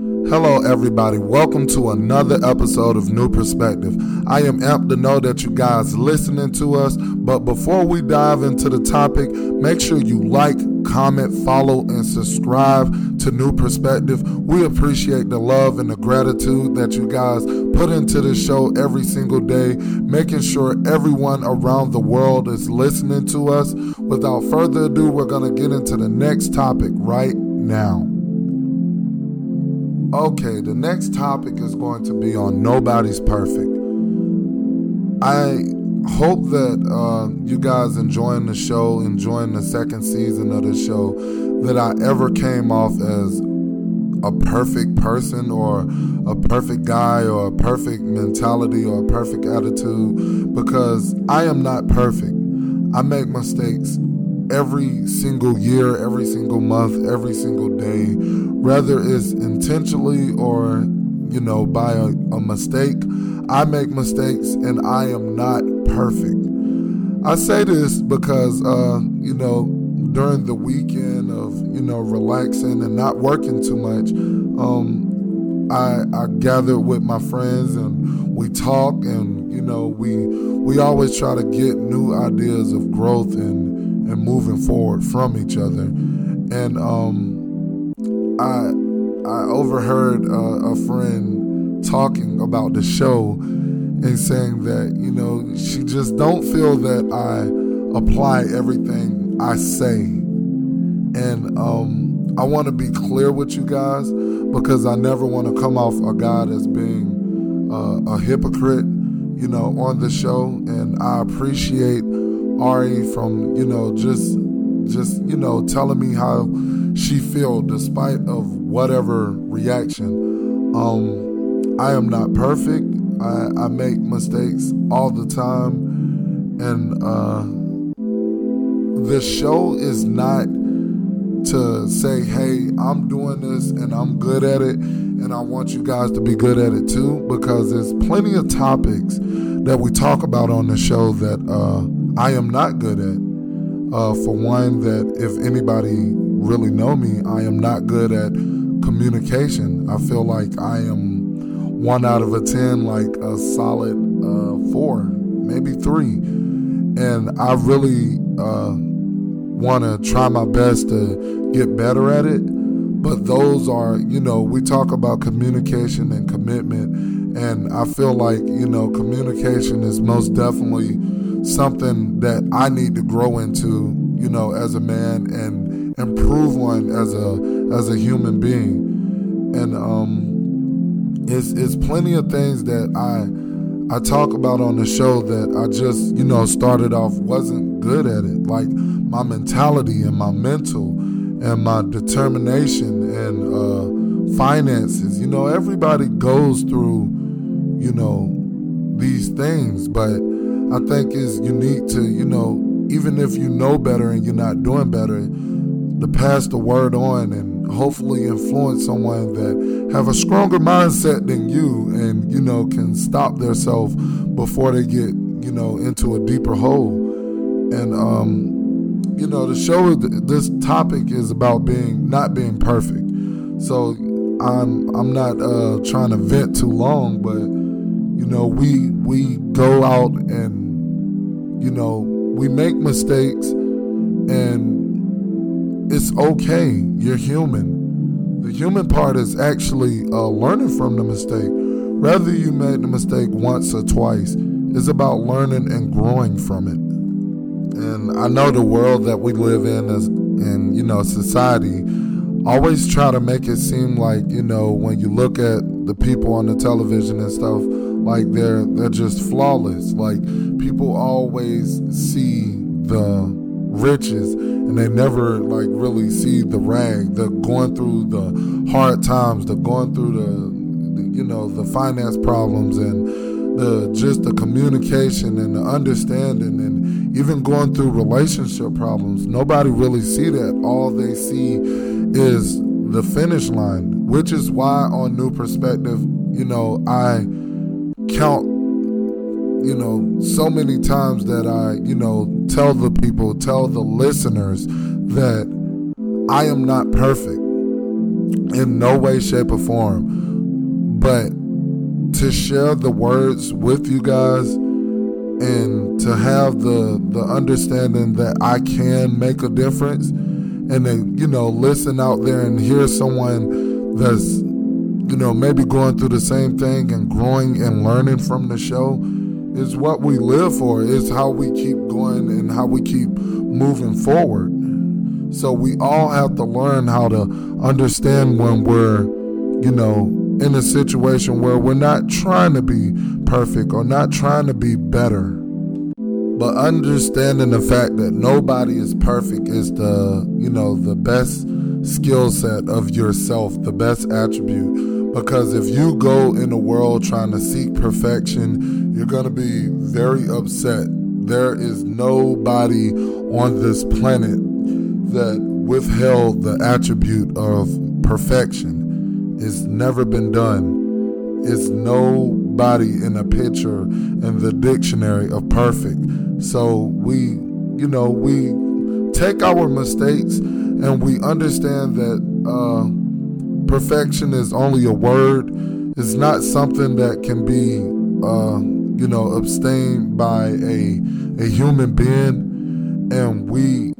Hello, everybody. Welcome to another episode of New Perspective. I am amped to know that you guys listening to us. But before we dive into the topic, make sure you like, comment, follow, and subscribe to New Perspective. We appreciate the love and the gratitude that you guys put into the show every single day, making sure everyone around the world is listening to us. Without further ado, we're going to get into the next topic right now. Okay, the next topic is going to be on Nobody's Perfect. I hope that uh, you guys enjoying the show, enjoying the second season of the show, that I ever came off as a perfect person or a perfect guy or a perfect mentality or a perfect attitude because I am not perfect. I make mistakes every single year, every single month, every single day, whether it's intentionally or, you know, by a, a mistake. I make mistakes and I am not perfect. I say this because, uh, you know, during the weekend of, you know, relaxing and not working too much, um, I, I gathered with my friends and we talk and, you know, we, we always try to get new ideas of growth and, and moving forward from each other. And um, I I overheard uh, a friend talking about the show and saying that you know she just don't feel that I apply everything I say. And um, I want to be clear with you guys because I never want to come off a guy as being uh, a hypocrite, you know, on the show. And I appreciate Ari from you know just just you know telling me how she feel despite of whatever reaction. Um, I am not perfect. I, I make mistakes all the time, and uh, the show is not to say, "Hey, I'm doing this and I'm good at it." and I want you guys to be good at it too because there's plenty of topics that we talk about on the show that uh, I am not good at. Uh, for one, that if anybody really know me, I am not good at communication. I feel like I am one out of a ten, like a solid uh, four, maybe three, and I really uh, want to try my best to get better at it. But those are, you know, we talk about communication and commitment, and I feel like, you know, communication is most definitely something that I need to grow into, you know, as a man and improve on as a as a human being. And um it's it's plenty of things that I I talk about on the show that I just, you know, started off wasn't good at it. Like my mentality and my mental and my determination and uh finances. You know, everybody goes through, you know, these things, but I think is unique to, you know, even if you know better and you're not doing better, to pass the word on and hopefully influence someone that have a stronger mindset than you and, you know, can stop themselves before they get, you know, into a deeper hole. And, um, you know, the show, this topic is about being, not being perfect. So I'm, I'm not uh, trying to vent too long, but, you know, we, we go out and you know, we make mistakes and it's okay. You're human. The human part is actually uh, learning from the mistake. Rather you made the mistake once or twice, it's about learning and growing from it. And I know the world that we live in is, in you know, society always try to make it seem like, you know, when you look at the people on the television and stuff, like they're they're just flawless. Like people always see the riches and they never like really see the rag. They're going through the hard times. They're going through the, the you know the finance problems and the just the communication and the understanding and even going through relationship problems. Nobody really see that. All they see is the finish line, which is why on New Perspective, you know, I count you know so many times that I you know tell the people tell the listeners that I am not perfect in no way, shape, or form. But to share the words with you guys and to have the the understanding that I can make a difference and then you know listen out there and hear someone that's you know maybe going through the same thing and growing and learning from the show is what we live for is how we keep going and how we keep moving forward so we all have to learn how to understand when we're you know in a situation where we're not trying to be perfect or not trying to be better, but understanding the fact that nobody is perfect is the, you know, the best skill set of yourself, the best attribute. Because if you go in the world trying to seek perfection, you're going to be very upset. There is nobody on this planet that withheld the attribute of perfection. It's never been done. It's nobody in a picture in the dictionary of perfect. So we, you know, we take our mistakes and we understand that uh, perfection is only a word. It's not something that can be, uh, you know, abstained by a a human being, and we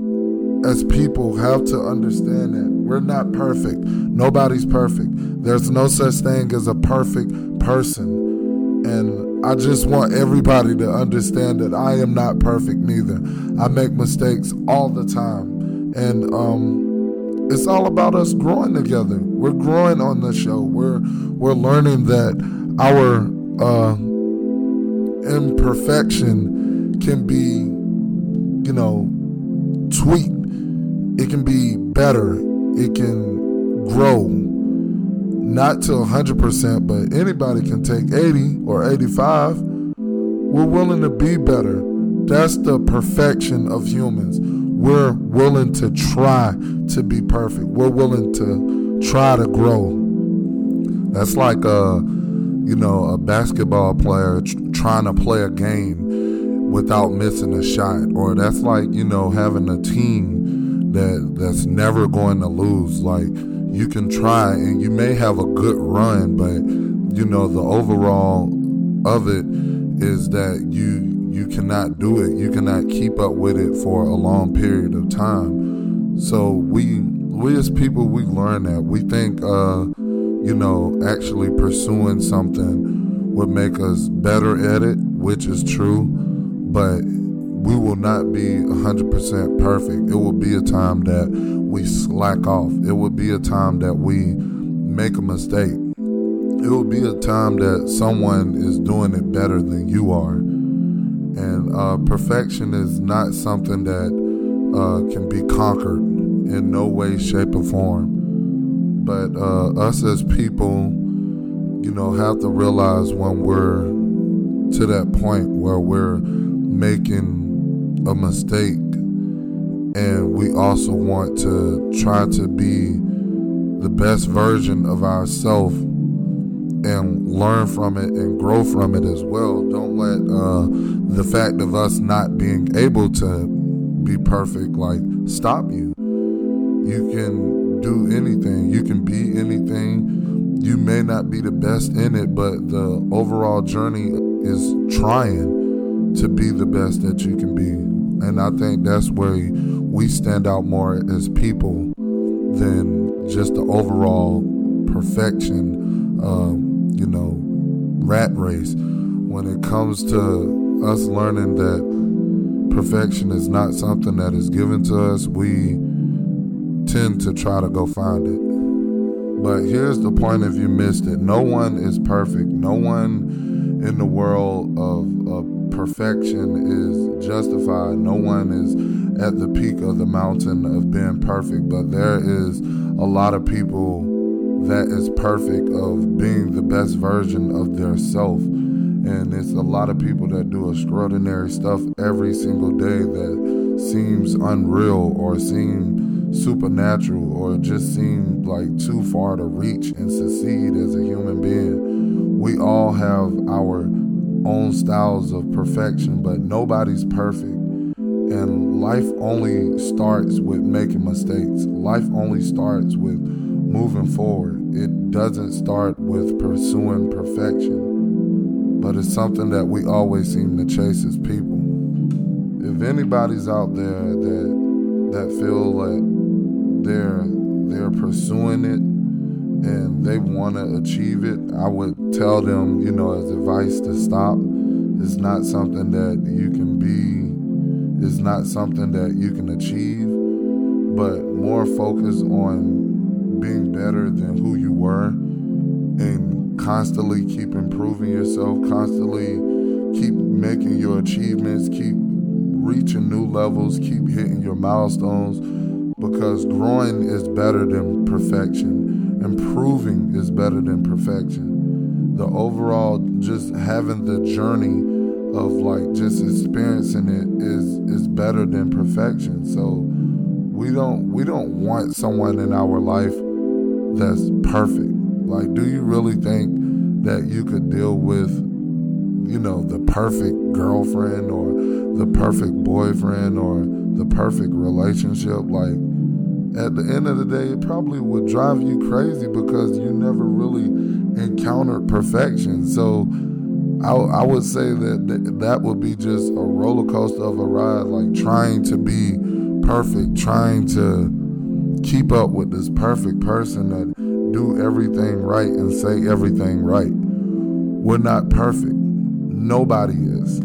as people have to understand that we're not perfect. Nobody's perfect. There's no such thing as a perfect person. And I just want everybody to understand that I am not perfect neither. I make mistakes all the time. And um, it's all about us growing together. We're growing on the show. We're we're learning that our uh, imperfection can be, you know, tweaked it can be better. It can grow. Not to 100%, but anybody can take 80 or 85. We're willing to be better. That's the perfection of humans. We're willing to try to be perfect. We're willing to try to grow. That's like a, you know, a basketball player trying to play a game without missing a shot, or that's like you know having a team that that's never going to lose. Like you can try and you may have a good run, but you know the overall of it is that you you cannot do it. You cannot keep up with it for a long period of time. So we we as people we learn that. We think uh you know actually pursuing something would make us better at it, which is true, but we will not be 100% perfect. It will be a time that we slack off. It will be a time that we make a mistake. It will be a time that someone is doing it better than you are. And uh, perfection is not something that uh, can be conquered in no way, shape, or form. But uh, us as people, you know, have to realize when we're to that point where we're making a mistake and we also want to try to be the best version of ourselves and learn from it and grow from it as well. Don't let uh, the fact of us not being able to be perfect like stop you. You can do anything. You can be anything. You may not be the best in it, but the overall journey is trying to be the best that you can be. And I think that's where we stand out more as people than just the overall perfection, um, you know, rat race. When it comes to us learning that perfection is not something that is given to us, we tend to try to go find it. But here's the point if you missed it no one is perfect. No one in the world of, of perfection is justified. No one is at the peak of the mountain of being perfect, but there is a lot of people that is perfect of being the best version of their self. And it's a lot of people that do extraordinary stuff every single day that seems unreal or seem supernatural or just seem like too far to reach and succeed as a human being. We all have our own styles of perfection, but nobody's perfect. And life only starts with making mistakes. Life only starts with moving forward. It doesn't start with pursuing perfection, but it's something that we always seem to chase as people. If anybody's out there that that feel like they're they're pursuing it and they want to achieve it, I would tell them, you know, as advice to stop. It's not something that you can be, it's not something that you can achieve, but more focus on being better than who you were and constantly keep improving yourself, constantly keep making your achievements, keep reaching new levels, keep hitting your milestones because growing is better than perfection. Improving is better than perfection. The overall just having the journey of like just experiencing it is is better than perfection. So we don't we don't want someone in our life that's perfect. Like do you really think that you could deal with you know the perfect girlfriend or the perfect boyfriend or the perfect relationship like at the end of the day it probably would drive you crazy because you never really encountered perfection so I, I would say that, that that would be just a roller coaster of a ride like trying to be perfect trying to keep up with this perfect person that do everything right and say everything right. We're not perfect. Nobody is